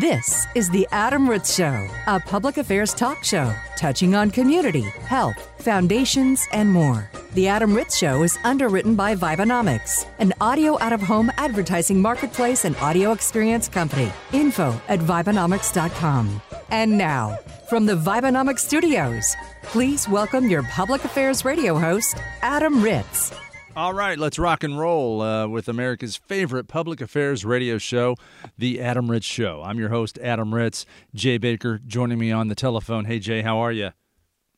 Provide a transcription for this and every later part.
This is The Adam Ritz Show, a public affairs talk show touching on community, health, foundations, and more. The Adam Ritz Show is underwritten by Vibenomics, an audio out of home advertising marketplace and audio experience company. Info at Vibenomics.com. And now, from the Vibenomics studios, please welcome your public affairs radio host, Adam Ritz. All right, let's rock and roll uh, with America's favorite public affairs radio show, The Adam Ritz Show. I'm your host, Adam Ritz. Jay Baker joining me on the telephone. Hey, Jay, how are you?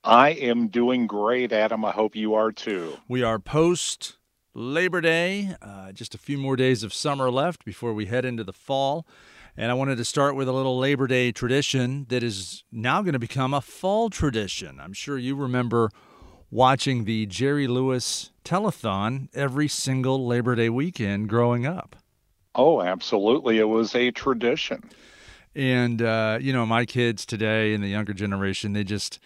I am doing great, Adam. I hope you are too. We are post Labor Day, uh, just a few more days of summer left before we head into the fall. And I wanted to start with a little Labor Day tradition that is now going to become a fall tradition. I'm sure you remember watching the Jerry Lewis telethon every single Labor Day weekend growing up. Oh, absolutely. It was a tradition. And, uh, you know, my kids today and the younger generation, they just,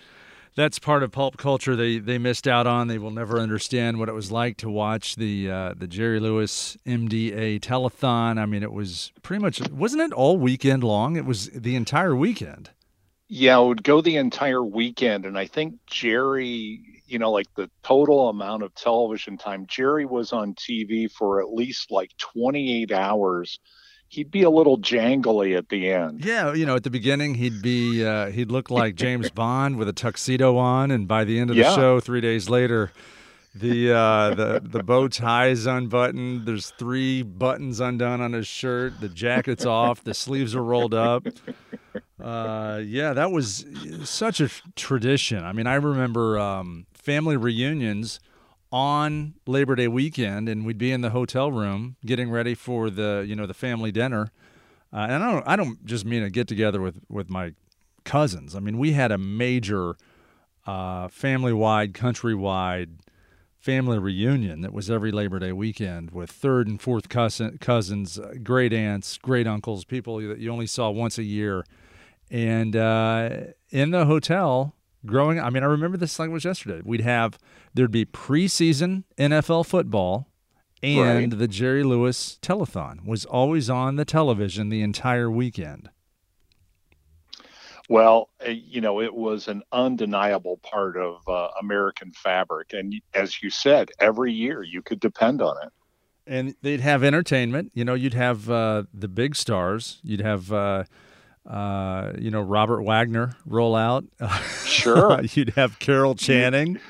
that's part of pulp culture they, they missed out on. They will never understand what it was like to watch the uh, the Jerry Lewis MDA telethon. I mean, it was pretty much, wasn't it all weekend long? It was the entire weekend. Yeah, it would go the entire weekend. And I think Jerry you know, like the total amount of television time, Jerry was on TV for at least like 28 hours. He'd be a little jangly at the end. Yeah, you know, at the beginning he'd be uh, he'd look like James Bond with a tuxedo on, and by the end of the yeah. show, three days later, the uh, the the bow tie is unbuttoned. There's three buttons undone on his shirt. The jacket's off. The sleeves are rolled up. Uh, yeah, that was such a tradition. I mean, I remember um, family reunions on Labor Day weekend, and we'd be in the hotel room getting ready for the you know the family dinner. Uh, and I don't I don't just mean a get together with with my cousins. I mean we had a major uh, family wide, countrywide family reunion that was every Labor Day weekend with third and fourth cousin, cousins, uh, great aunts, great uncles, people that you only saw once a year. And uh, in the hotel, growing I mean, I remember this like it was yesterday. We'd have there'd be preseason NFL football and right. the Jerry Lewis telethon was always on the television the entire weekend. Well, uh, you know, it was an undeniable part of uh, American fabric. And as you said, every year you could depend on it. And they'd have entertainment. You know, you'd have uh, the big stars. You'd have uh, uh, you know, Robert Wagner roll out. Sure. You'd have Carol Channing.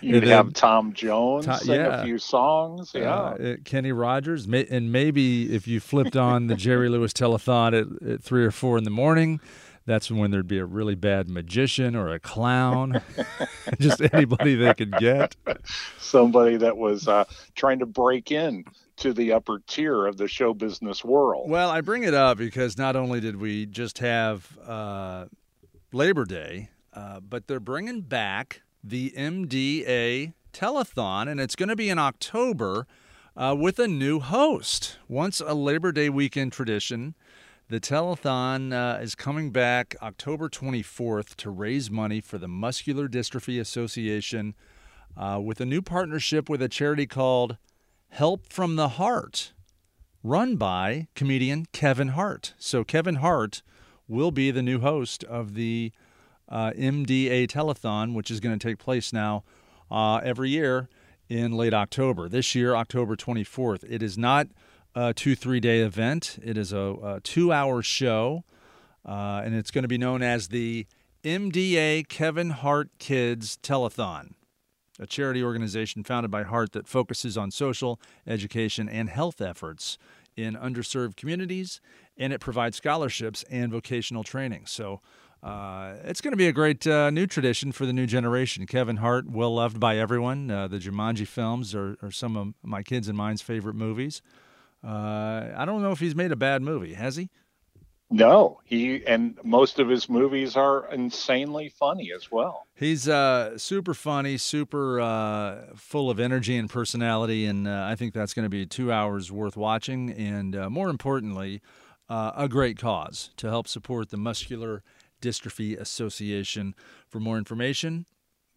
You'd have Tom Jones Tom, sing yeah. a few songs. Yeah. Uh, Kenny Rogers. and maybe if you flipped on the Jerry Lewis telethon at, at three or four in the morning, that's when there'd be a really bad magician or a clown, just anybody they could get. Somebody that was uh, trying to break in to the upper tier of the show business world. Well, I bring it up because not only did we just have uh, Labor Day, uh, but they're bringing back the MDA telethon, and it's going to be in October uh, with a new host. Once a Labor Day weekend tradition, the telethon uh, is coming back October 24th to raise money for the Muscular Dystrophy Association uh, with a new partnership with a charity called Help from the Heart, run by comedian Kevin Hart. So, Kevin Hart will be the new host of the uh, MDA Telethon, which is going to take place now uh, every year in late October. This year, October 24th. It is not a two, three day event, it is a, a two hour show, uh, and it's going to be known as the MDA Kevin Hart Kids Telethon a charity organization founded by Hart that focuses on social, education, and health efforts in underserved communities, and it provides scholarships and vocational training. So uh, it's going to be a great uh, new tradition for the new generation. Kevin Hart, well loved by everyone. Uh, the Jumanji films are, are, some of my kids and mine's favorite movies. Uh, I don't know if he's made a bad movie, has he? No, he and most of his movies are insanely funny as well. He's uh, super funny, super uh, full of energy and personality, and uh, I think that's going to be two hours worth watching. And uh, more importantly, uh, a great cause to help support the Muscular Dystrophy Association. For more information,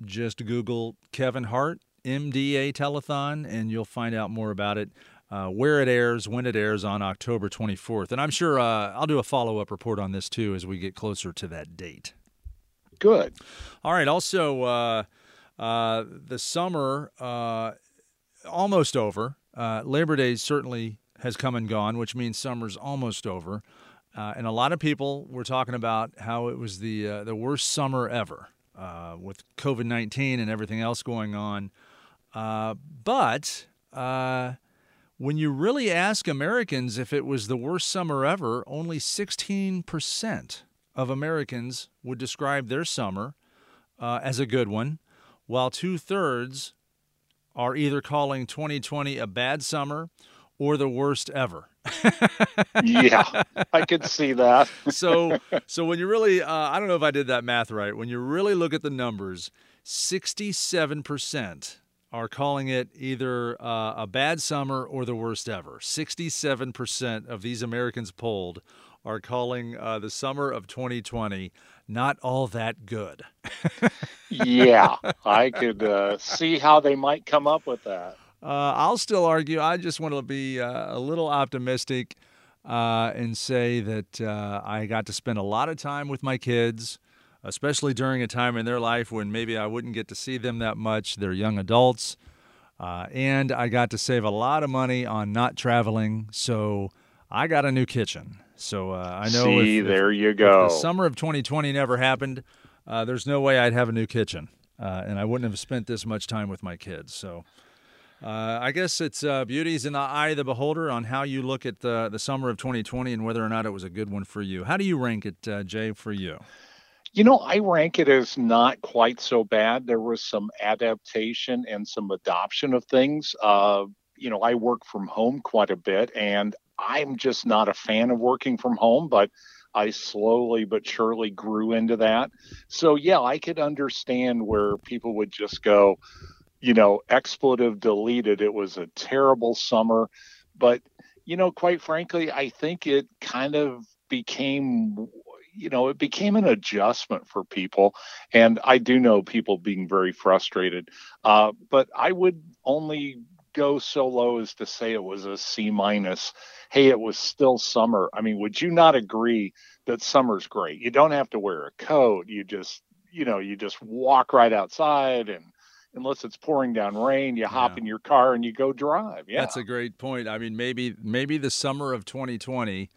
just Google Kevin Hart MDA Telethon, and you'll find out more about it. Uh, where it airs, when it airs on October 24th. And I'm sure uh, I'll do a follow up report on this too as we get closer to that date. Good. All right. Also, uh, uh the summer uh, almost over. Uh, Labor Day certainly has come and gone, which means summer's almost over. and a lot of people were talking about how it was the the worst summer ever with COVID 19 and everything else going on. but when you really ask Americans if it was the worst summer ever, only 16% of Americans would describe their summer uh, as a good one, while two thirds are either calling 2020 a bad summer or the worst ever. yeah, I could see that. so, so when you really, uh, I don't know if I did that math right. When you really look at the numbers, 67% are calling it either uh, a bad summer or the worst ever. 67% of these Americans polled are calling uh, the summer of 2020 not all that good. yeah, I could uh, see how they might come up with that. Uh, I'll still argue. I just want to be uh, a little optimistic uh, and say that I got to spend a lot of time with my kids especially during a time in their life when maybe I wouldn't get to see them that much. They're young adults. Uh, and I got to save a lot of money on not traveling. So I got a new kitchen. So uh, I know. See, if, there if, you go. the summer of 2020 never happened. Uh, there's no way I'd have a new kitchen, uh, and I wouldn't have spent this much time with my kids. So uh, I guess it's uh, beauty's in the eye of the beholder on how you look at the the summer of 2020 and whether or not it was a good one for you. How do you rank it, Jay, for you? You know, I rank it as not quite so bad. There was some adaptation and some adoption of things. Uh, you know, I work from home quite a bit, and I'm just not a fan of working from home, but I slowly but surely grew into that. So, yeah, I could understand where people would just go, you know, expletive deleted. It was a terrible summer. But, you know, quite frankly, I think it kind of became you know, it became an adjustment for people. And I do know people being very frustrated. Uh, but I would only go so low as to say it was a C minus. Hey, it was still summer. I mean, would you not agree that summer's great? You don't have to wear a coat. You just, you know, you just walk right outside and unless it's pouring down rain, you hop yeah. in your car and you go drive. Yeah. That's a great point. I mean, maybe maybe the summer of 2020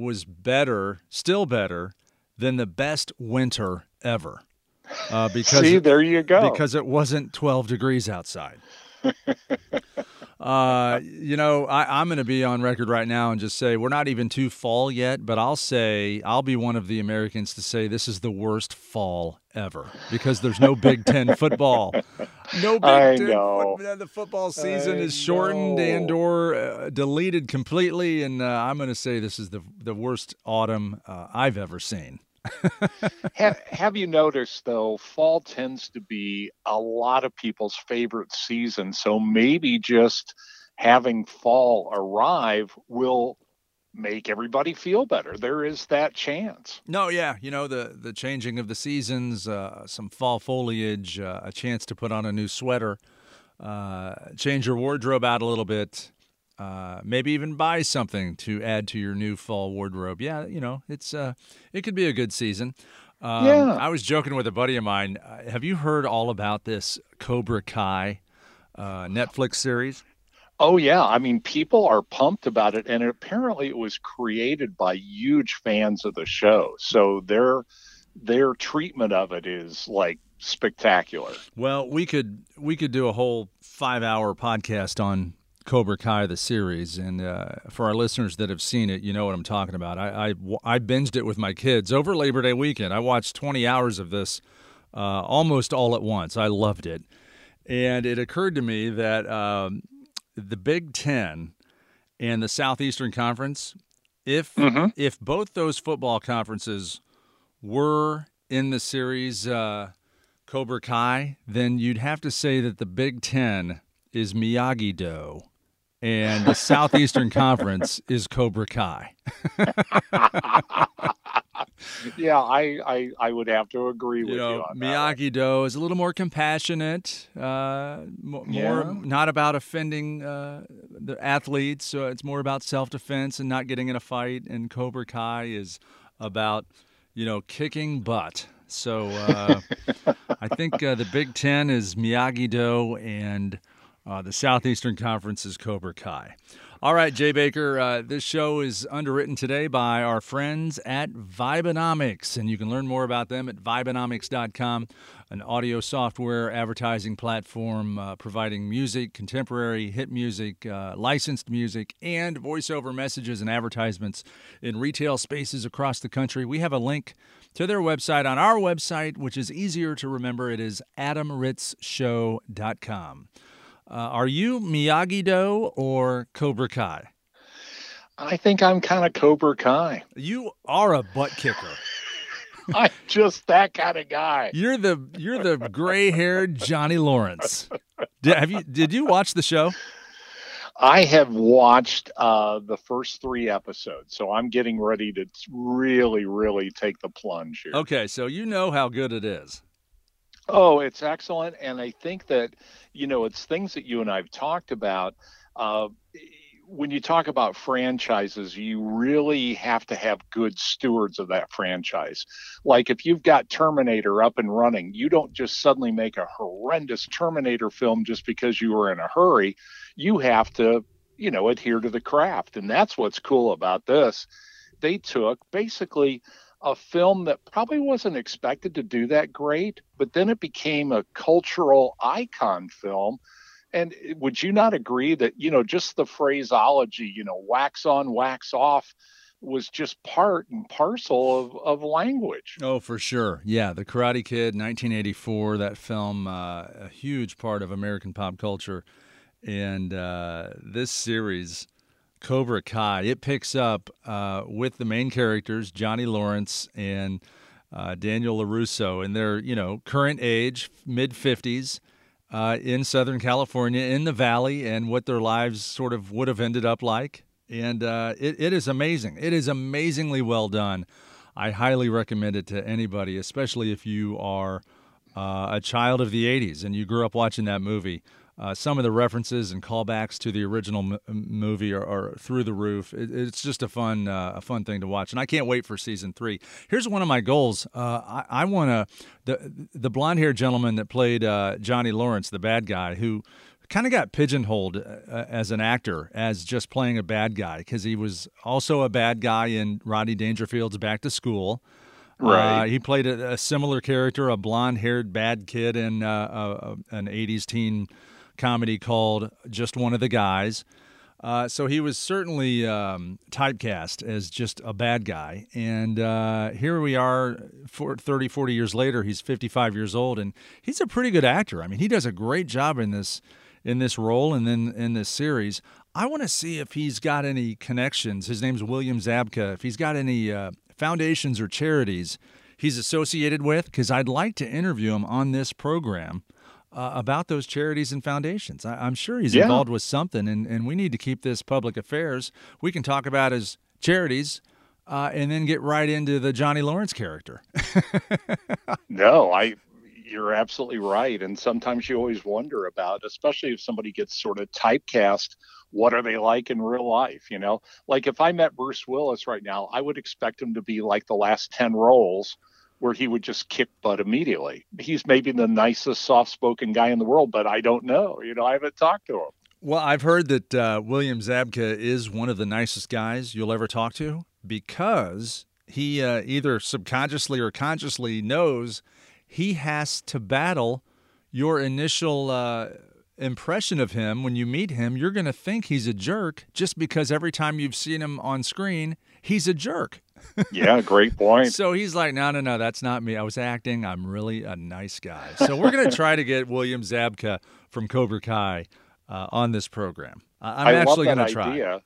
was better, still better than the best winter ever. Uh, because See, there you go. Because it wasn't 12 degrees outside. uh, you know, I, I'm going to be on record right now and just say we're not even too fall yet, but I'll say I'll be one of the Americans to say this is the worst fall ever because there's no Big Ten football. No Big I Ten. Know. Foot, the football season I is shortened know. and or uh, deleted completely, and uh, I'm going to say this is the the worst autumn uh, I've ever seen. Have, have you noticed though fall tends to be a lot of people's favorite season so maybe just having fall arrive will make everybody feel better. There is that chance. No, yeah, you know the the changing of the seasons, uh, some fall foliage, uh, a chance to put on a new sweater, uh, change your wardrobe out a little bit. Uh, maybe even buy something to add to your new fall wardrobe. Yeah, you know, it's uh, it could be a good season. Um, yeah. I was joking with a buddy of mine. Uh, have you heard all about this Cobra Kai uh, Netflix series? Oh yeah, I mean people are pumped about it and apparently it was created by huge fans of the show. So their their treatment of it is like spectacular. Well, we could we could do a whole 5-hour podcast on Cobra Kai the series and uh, for our listeners that have seen it, you know what I'm talking about. I, I I binged it with my kids over Labor Day weekend. I watched 20 hours of this uh, almost all at once. I loved it. And it occurred to me that um, the Big Ten and the Southeastern Conference, if mm-hmm. if both those football conferences were in the series uh, Cobra Kai, then you'd have to say that the Big Ten is Miyagi Do, and the Southeastern Conference is Cobra Kai. yeah, I, I I would have to agree with you. Know, you Miyagi Do is a little more compassionate, uh, more Yeah. not about offending uh, the athletes. So it's more about self defense and not getting in a fight. And Cobra Kai is about you know kicking butt. So uh, I think uh, the Big Ten is Miyagi Do and uh, the Southeastern Conference is Cobra Kai. All right, Jay Baker, uh, this show is underwritten today by our friends at Vibenomics, and you can learn more about them at Vibenomics.com, an audio software advertising platform uh, providing music, contemporary hit music, uh, licensed music, and voiceover messages and advertisements in retail spaces across the country. We have a link to their website on our website, which is easier to remember. It is adamritzshow.com. Uh, are you Miyagi Do or Cobra Kai? I think I'm kind of Cobra Kai. You are a butt kicker. I'm just that kind of guy. You're the you're the gray-haired Johnny Lawrence. Did, have you did you watch the show? I have watched uh, the first three episodes, so I'm getting ready to really, really take the plunge here. Okay, so you know how good it is. Oh, it's excellent, and I think that you know it's things that you and I've talked about. Uh, when you talk about franchises, you really have to have good stewards of that franchise. Like if you've got Terminator up and running, you don't just suddenly make a horrendous Terminator film just because you were in a hurry. You have to, you know, adhere to the craft. And that's what's cool about this. They took basically a film that probably wasn't expected to do that great, but then it became a cultural icon film and would you not agree that, you know, just the phraseology, you know, wax on, wax off was just part and parcel of, of language? Oh, for sure. Yeah. The Karate Kid, 1984, that film, uh, a huge part of American pop culture. And uh, this series, Cobra Kai, it picks up uh, with the main characters, Johnny Lawrence and uh, Daniel LaRusso, in their, you know, current age, mid 50s uh, in Southern California, in the Valley, and what their lives sort of would have ended up like. And uh, it, it is amazing. It is amazingly well done. I highly recommend it to anybody, especially if you are uh, a child of the 80s and you grew up watching that movie. Uh, some of the references and callbacks to the original m- movie are, are, through the roof. It, it's just a fun, uh, a fun thing to watch, and I can't wait for season three. Here's one of my goals. Uh, I, I want to the the blonde haired gentleman that played uh, Johnny Lawrence, the bad guy, who kind of got pigeonholed uh, as an actor as just playing a bad guy because he was also a bad guy in Rodney Dangerfield's Back to School. Right. Uh, he played a, a, similar character, a blonde-haired bad kid in uh, an '80s teen comedy called Just One of the Guys. Uh, so he was certainly um, typecast as just a bad guy. And uh, here we are for 30, 40 years later. He's 55 years old, and he's a pretty good actor. I mean, he does a great job in this in this role and then in this series. I want to see if he's got any connections. His name's William Zabka. If he's got any uh, foundations or charities he's associated with, because I'd like to interview him on this program uh, about those charities and foundations. I, am sure he's Yeah. involved with something, and, and we need to keep this public affairs. We can talk about his charities uh, and then get right into the Johnny Lawrence character. No, I you're absolutely right. And sometimes you always wonder about, especially if somebody gets sort of typecast, what are they like in real life? You know, like if I met Bruce Willis right now, I would expect him to be like the last 10 roles where he would just kick butt immediately. He's maybe the nicest, soft spoken guy in the world, but I don't know. You know, I haven't talked to him. Well, I've heard that uh, William Zabka is one of the nicest guys you'll ever talk to because he uh, either subconsciously or consciously knows he has to battle your initial uh, impression of him when you meet him. You're going to think he's a jerk just because every time you've seen him on screen, he's a jerk. Yeah, great point. So he's like, no, no, no, that's not me. I was acting. I'm really a nice guy. So we're going to try to get William Zabka from Cobra Kai uh, on this program. I- I'm I actually going to try. idea.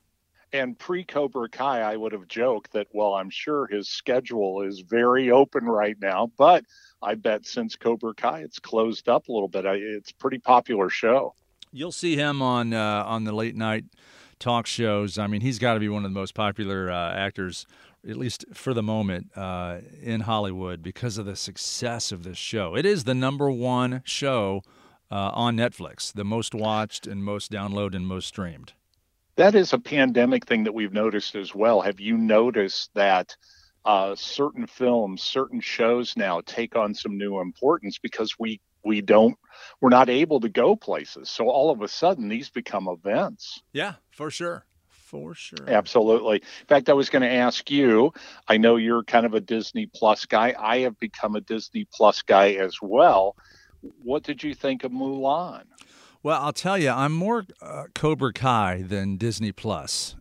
And pre Cobra Kai, I would have joked that, well, I'm sure his schedule is very open right now, but I bet since Cobra Kai, it's closed up a little bit. I, it's a pretty popular show. You'll see him on uh, on the late night talk shows. I mean, he's got to be one of the most popular uh, actors, at least for the moment, uh, in Hollywood because of the success of this show. It is the number one show uh, on Netflix, the most watched and most downloaded and most streamed. That is a pandemic thing that we've noticed as well. Have you noticed that? Uh, certain films, certain shows now take on some new importance because we we don't we're not able to go places so all of a sudden these become events yeah for sure for sure absolutely in fact i was going to ask you i know you're kind of a disney plus guy i have become a disney plus guy as well what did you think of mulan well, I'll tell you, I'm more uh, Cobra Kai than Disney Plus.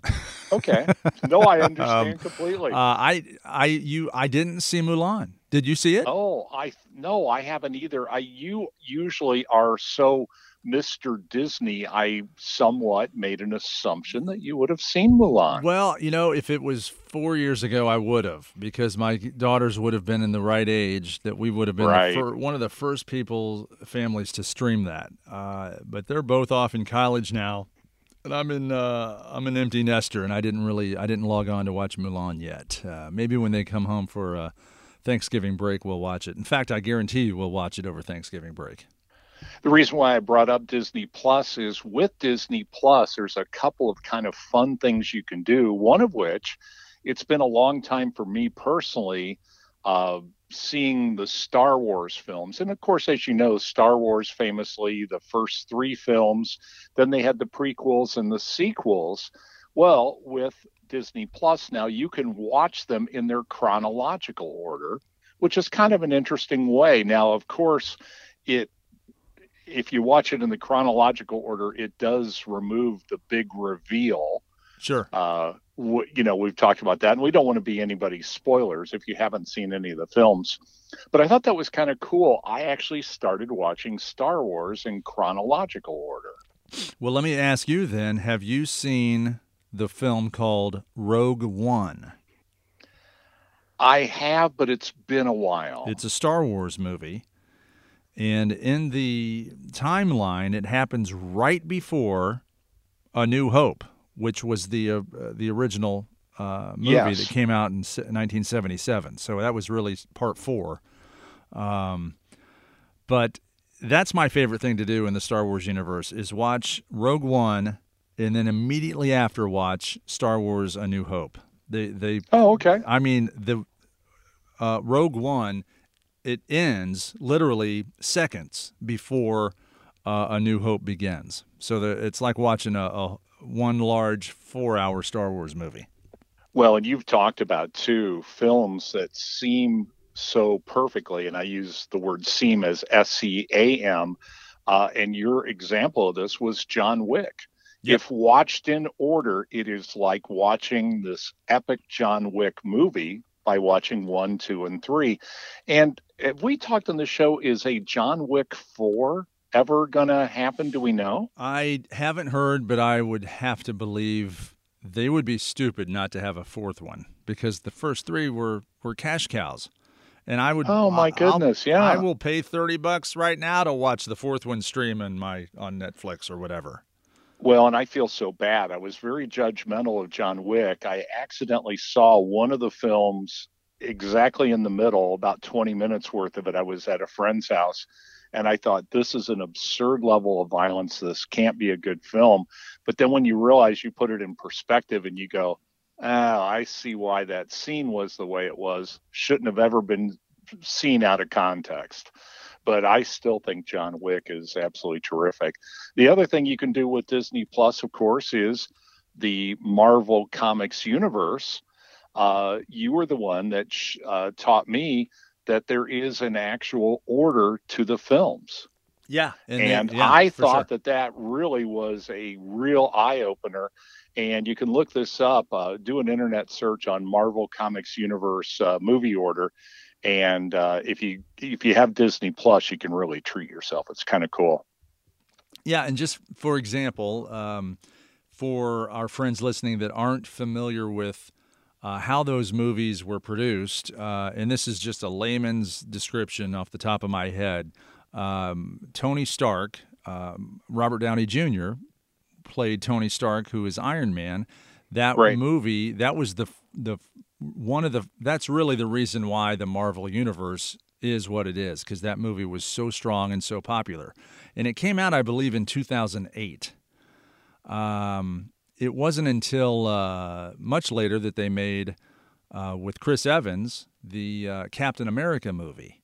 okay, no, I understand um, completely. Uh, I, I, you, I didn't see Mulan. Did you see it? Oh, I no, I haven't either. I you usually are so Mr. Disney, I somewhat made an assumption that you would have seen Mulan. Well, you know, if it was four years ago, I would have because my daughters would have been in the right age that we would have been right. fir- one of the first people families to stream that. Uh, but they're both off in college now, and I'm in uh, I'm an empty nester, and I didn't really I didn't log on to watch Mulan yet. Uh, maybe when they come home for uh, Thanksgiving break, we'll watch it. In fact, I guarantee you we'll watch it over Thanksgiving break. The reason why I brought up Disney Plus is with Disney Plus, there's a couple of kind of fun things you can do. One of which, it's been a long time for me personally, uh, seeing the Star Wars films. And of course, as you know, Star Wars famously, the first three films, then they had the prequels and the sequels. Well, with Disney Plus now, you can watch them in their chronological order, which is kind of an interesting way. Now, of course, it if you watch it in the chronological order, it does remove the big reveal. Sure. Uh, w- you know, we've talked about that, and we don't want to be anybody's spoilers if you haven't seen any of the films. But I thought that was kind of cool. I actually started watching Star Wars in chronological order. Well, let me ask you then have you seen the film called Rogue One? I have, but it's been a while. It's a Star Wars movie. And in the timeline, it happens right before A New Hope, which was the uh, the original uh, movie yes. that came out in 1977. So that was really part four. Um, but that's my favorite thing to do in the Star Wars universe is watch Rogue One and then immediately after watch Star Wars: A New Hope. They they oh okay. I mean the uh, Rogue One, it ends literally seconds before uh, A New Hope begins. So the, it's like watching a, a one large four-hour Star Wars movie. Well, and you've talked about two films that seem so perfectly, and I use the word seem as S C A M. Uh, and your example of this was John Wick. Yep. If watched in order, it is like watching this epic John Wick movie by watching one, two, and three. And have we talked on the show, is a John Wick 4 ever going to happen? Do we know? I haven't heard, but I would have to believe they would be stupid not to have a fourth one because the first three were, were cash cows. And I would. Oh my goodness! I'll, yeah, I will pay thirty bucks right now to watch the fourth one stream in my on Netflix or whatever. Well, and I feel so bad. I was very judgmental of John Wick. I accidentally saw one of the films exactly in the middle, about 20 minutes worth of it. I was at a friend's house and I thought, this is an absurd level of violence. This can't be a good film. But then when you realize you put it in perspective and you go, oh, I see why that scene was the way it was, shouldn't have ever been seen out of context but I still think John Wick is absolutely terrific. The other thing you can do with Disney Plus, of course, is the Marvel Comics universe. Uh, you were the one that sh- uh, taught me that there is an actual order to the films. Yeah, and, and yeah, I thought sure. that that really was a real eye opener. And you can look this up. Uh, do an internet search on Marvel Comics Universe uh, movie order, and uh, if you if you have Disney Plus, you can really treat yourself. It's kind of cool. Yeah, and just for example, um, for our friends listening that aren't familiar with uh, how those movies were produced, uh, and this is just a layman's description off the top of my head. Um, Tony Stark, um, Robert Downey Jr., played Tony Stark, who is Iron Man. That Right. movie, that was the the one of the that's really the reason why the Marvel universe is what it is because that movie was so strong and so popular, and it came out, I believe, in 2008. Um, it wasn't until uh, much later that they made uh, with Chris Evans the uh, Captain America movie.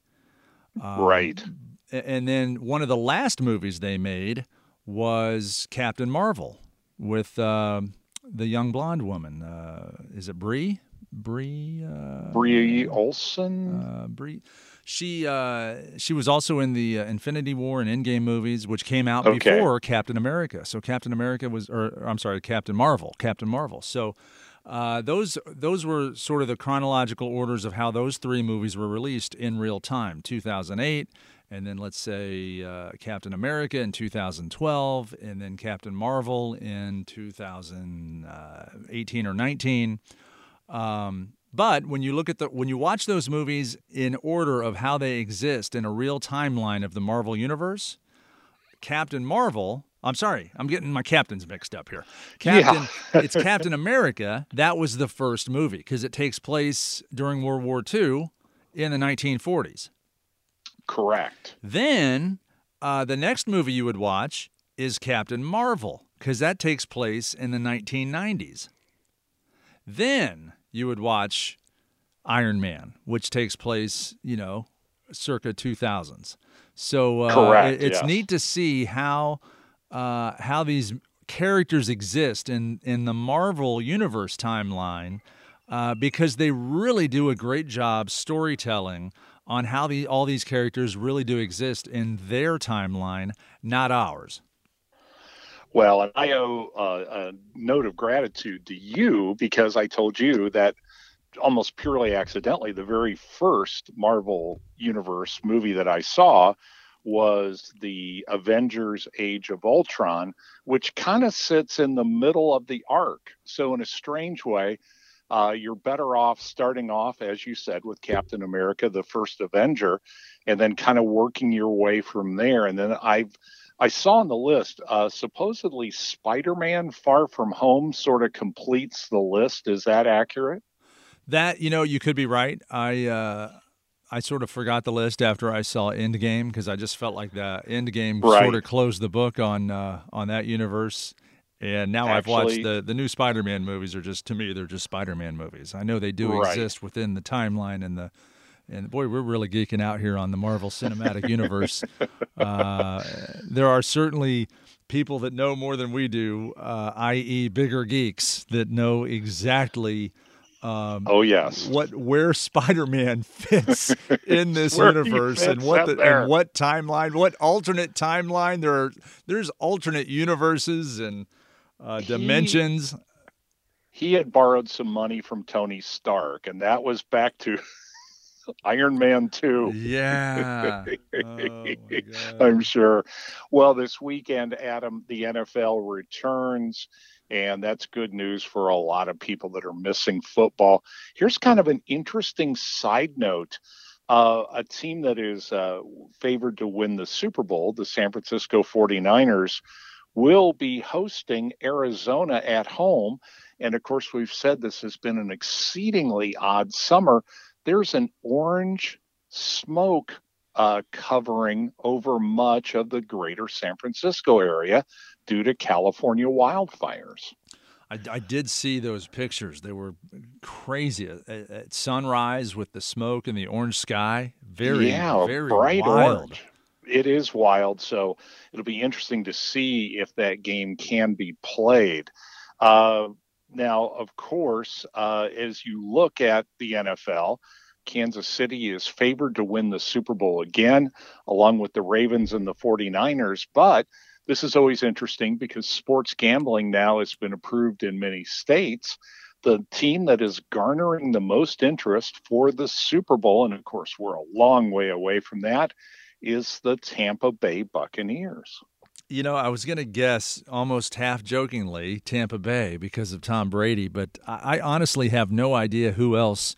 Um, right. And then one of the last movies they made was Captain Marvel with um the young blonde woman. Uh, is it Brie? Brie? Uh, Brie Olson. uh, Brie. She uh, she was also in the uh, Infinity War and Endgame movies, which came out Okay. before Captain America. So Captain America was, or I'm sorry, Captain Marvel. Captain Marvel. So uh, those those were sort of the chronological orders of how those three movies were released in real time. 2008, and then let's say uh, Captain America in 2012, and then Captain Marvel in 2018 or 19. Um, but when you look at the when you watch those movies in order of how they exist in a real timeline of the Marvel universe, Captain Marvel. I'm sorry, I'm getting my captains mixed up here. Captain, it's Captain America. That was the first movie because it takes place during World War II in the 1940s. Correct. Then uh, the next movie you would watch is Captain Marvel because that takes place in the 1990s. Then you would watch Iron Man, which takes place, you know, circa 2000s. So uh, Correct, it- it's yes. neat to see how uh, how these characters exist in in the Marvel universe timeline uh, because they really do a great job storytelling on how the all these characters really do exist in their timeline, not ours. Well, and I owe uh, a note of gratitude to you because I told you that almost purely accidentally, the very first Marvel Universe movie that I saw was the Avengers Age of Ultron, which kind of sits in the middle of the arc. So, in a strange way, uh, you're better off starting off, as you said, with Captain America, the first Avenger, and then kind of working your way from there. And then I've I saw on the list, uh, supposedly Spider Man Far From Home sort of completes the list. Is that accurate? That you know, you could be right. I uh, I sort of forgot the list after I saw Endgame because I just felt like the Endgame Right. sort of closed the book on uh, on that universe. And now I've watched the the new Spider-Man movies are just to me they're just Spider-Man movies. I know they do Right. exist within the timeline and the and boy we're really geeking out here on the Marvel Cinematic Universe. Uh, there are certainly people that know more than we do, uh, i.e., bigger geeks that know exactly um, Oh, yes. what where Spider-Man fits in this universe and what the and what timeline, what alternate timeline there are. There's alternate universes and uh, He- dimensions. He had borrowed some money from Tony Stark, and that was back to Iron Man 2. Yeah. Oh. I'm sure. Well, this weekend, Adam, the NFL returns, and that's good news for a lot of people that are missing football. Here's kind of an interesting side note. Uh, a team that is uh, favored to win the Super Bowl, the San Francisco 49ers, will be hosting Arizona at home. And of course, we've said this has been an exceedingly odd summer. There's an orange smoke uh, covering over much of the greater San Francisco area due to California wildfires. I, I did see those pictures. They were crazy at, at sunrise with the smoke and the orange sky. Very, yeah, very bright wild. orange. It is wild, so it'll be interesting to see if that game can be played. Uh, now, of course, uh, as you look at the NFL, Kansas City is favored to win the Super Bowl again, along with the Ravens and the 49ers. But this is always interesting because sports gambling now has been approved in many states. The team that is garnering the most interest for the Super Bowl, and of course, we're a long way away from that, is the Tampa Bay Buccaneers. You know, I was going to guess almost half jokingly Tampa Bay because of Tom Brady, but I, I honestly have no idea who else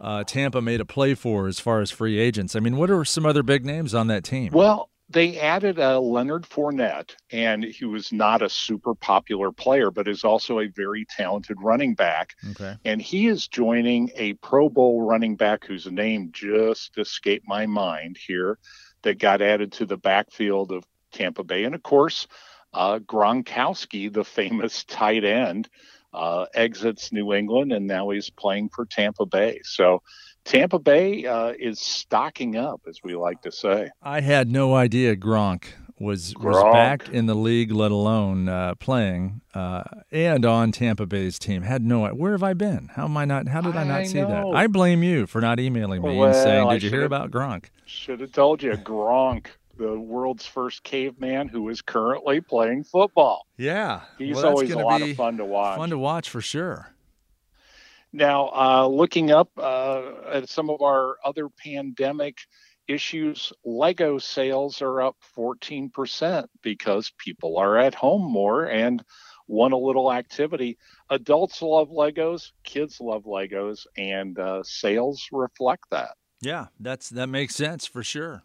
uh, Tampa made a play for as far as free agents. I mean, what are some other big names on that team? Well, they added a Leonard Fournette, and he was not a super popular player, but is also a very talented running back. Okay. And he is joining a Pro Bowl running back whose name just escaped my mind here that got added to the backfield of Tampa Bay. And of course, uh, Gronkowski, the famous tight end, uh, exits New England and now he's playing for Tampa Bay. So Tampa Bay uh, is stocking up, as we like to say. I had no idea Gronk was Gronk. was back in the league, let alone uh, playing uh, and on Tampa Bay's team. Had no where have I been? How am I not? How did I not I see that? I blame you for not emailing me Well, and saying, I "Did you hear about Gronk?" Should have told you, Gronk, the world's first caveman who is currently playing football. Yeah, He's Well, always a lot be of fun to watch. Fun to watch for sure. Now, uh, looking up uh, at some of our other pandemic issues, Lego sales are up 14% because people are at home more and want a little activity. Adults love Legos, kids love Legos, and uh, sales reflect that. Yeah, that's that makes sense for sure.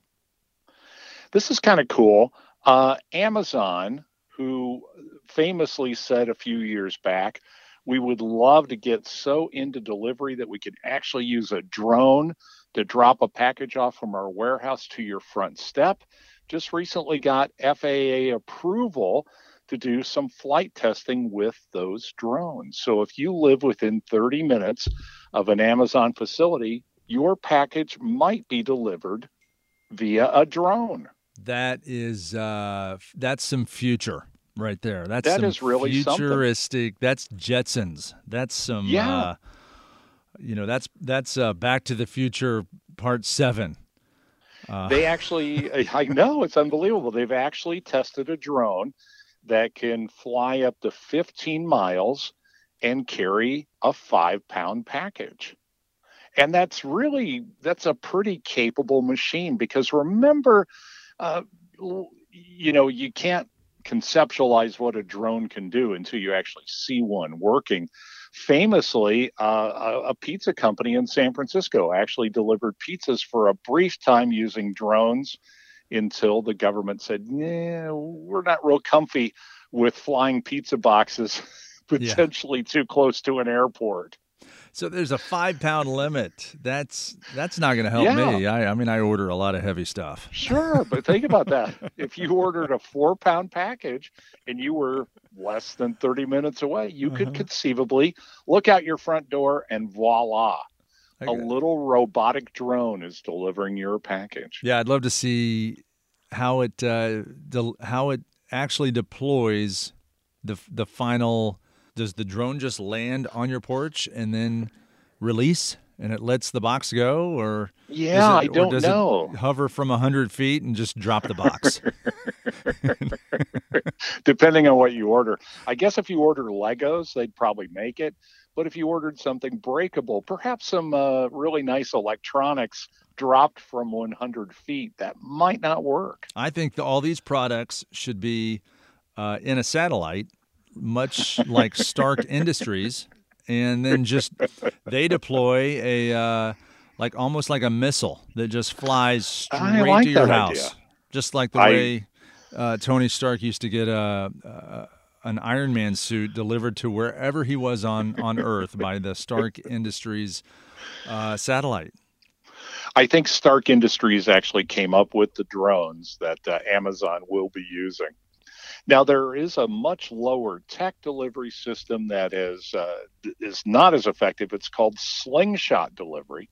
This is kind of cool. Uh, Amazon, who famously said a few years back, we would love to get so into delivery that we could actually use a drone to drop a package off from our warehouse to your front step. Just recently got FAA approval to do some flight testing with those drones. So if you live within 30 minutes of an Amazon facility, your package might be delivered via a drone. That is uh that's some future right there. That's That is really something. futuristic. That's Jetsons. That's some Yeah. uh you know, that's that's uh Back to the Future part 7. Uh, They actually, I know it's unbelievable. They've actually tested a drone that can fly up to 15 miles and carry a five pound package. And that's really, that's a pretty capable machine because remember, uh, you know, you can't conceptualize what a drone can do until you actually see one working. Famously, uh, a, a pizza company in San Francisco actually delivered pizzas for a brief time using drones until the government said, "Yeah, we're not real comfy with flying pizza boxes potentially too close to an airport." So there's a 5 pound limit. That's that's not going to help Yeah. me. I I mean I order a lot of heavy stuff. Sure, but think about that. If you ordered a four pound package and you were less than 30 minutes away, you could Uh-huh. conceivably look out your front door and voila, a little robotic drone is delivering your package. Yeah, I'd love to see how it uh, del- how it actually deploys the the final. Does the drone just land on your porch and then release, and it lets the box go, or Yeah, it, I don't does know. It hover from hundred feet and just drop the box. Depending on what you order. I guess if you order Legos, they'd probably make it. But if you ordered something breakable, perhaps some uh, really nice electronics dropped from 100 feet, that might not work. I think all these products should be uh, in a satellite, much like Stark Industries, and then just they deploy a uh, like almost like a missile that just flies straight like to your house, idea. just like the I- way uh, Tony Stark used to get a. a an Iron Man suit delivered to wherever he was on, on Earth by the Stark Industries uh, satellite. I think Stark Industries actually came up with the drones that uh, Amazon will be using. Now there is a much lower tech delivery system that is uh, is not as effective. It's called slingshot delivery,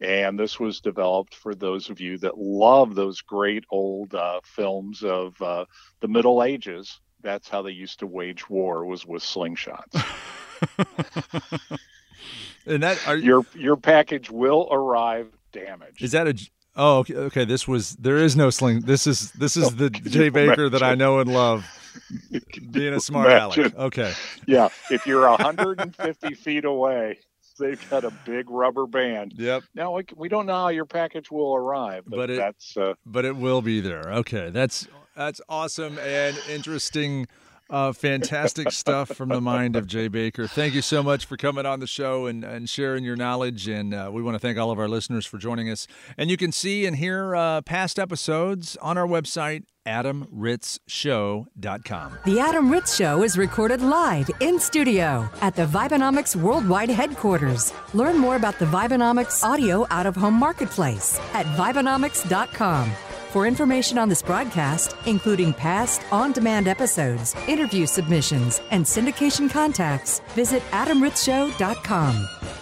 and this was developed for those of you that love those great old uh, films of uh, the Middle Ages. That's how they used to wage war was with slingshots. And that are, your your package will arrive damaged. Is that a? Oh, okay. okay. This was. There is no sling. This is. This is the Jay Baker that I know and love. Being a smart aleck. Okay. Yeah, if you're 150 feet away, they've got a big rubber band. Yep. Now we, we don't know how your package will arrive, but, But it- that's uh, But it will be there. Okay. That's that's awesome and interesting. Uh, fantastic stuff from the mind of Jay Baker. Thank you so much for coming on the show and, and sharing your knowledge. And uh, we want to thank all of our listeners for joining us. And you can see and hear uh, past episodes on our website, adamritzshow.com. The Adam Ritz Show is recorded live in studio at the Vibenomics Worldwide headquarters. Learn more about the Vibenomics audio out of home marketplace at Vibenomics.com. For information on this broadcast, including past on demand episodes, interview submissions, and syndication contacts, visit AdamRitzShow.com.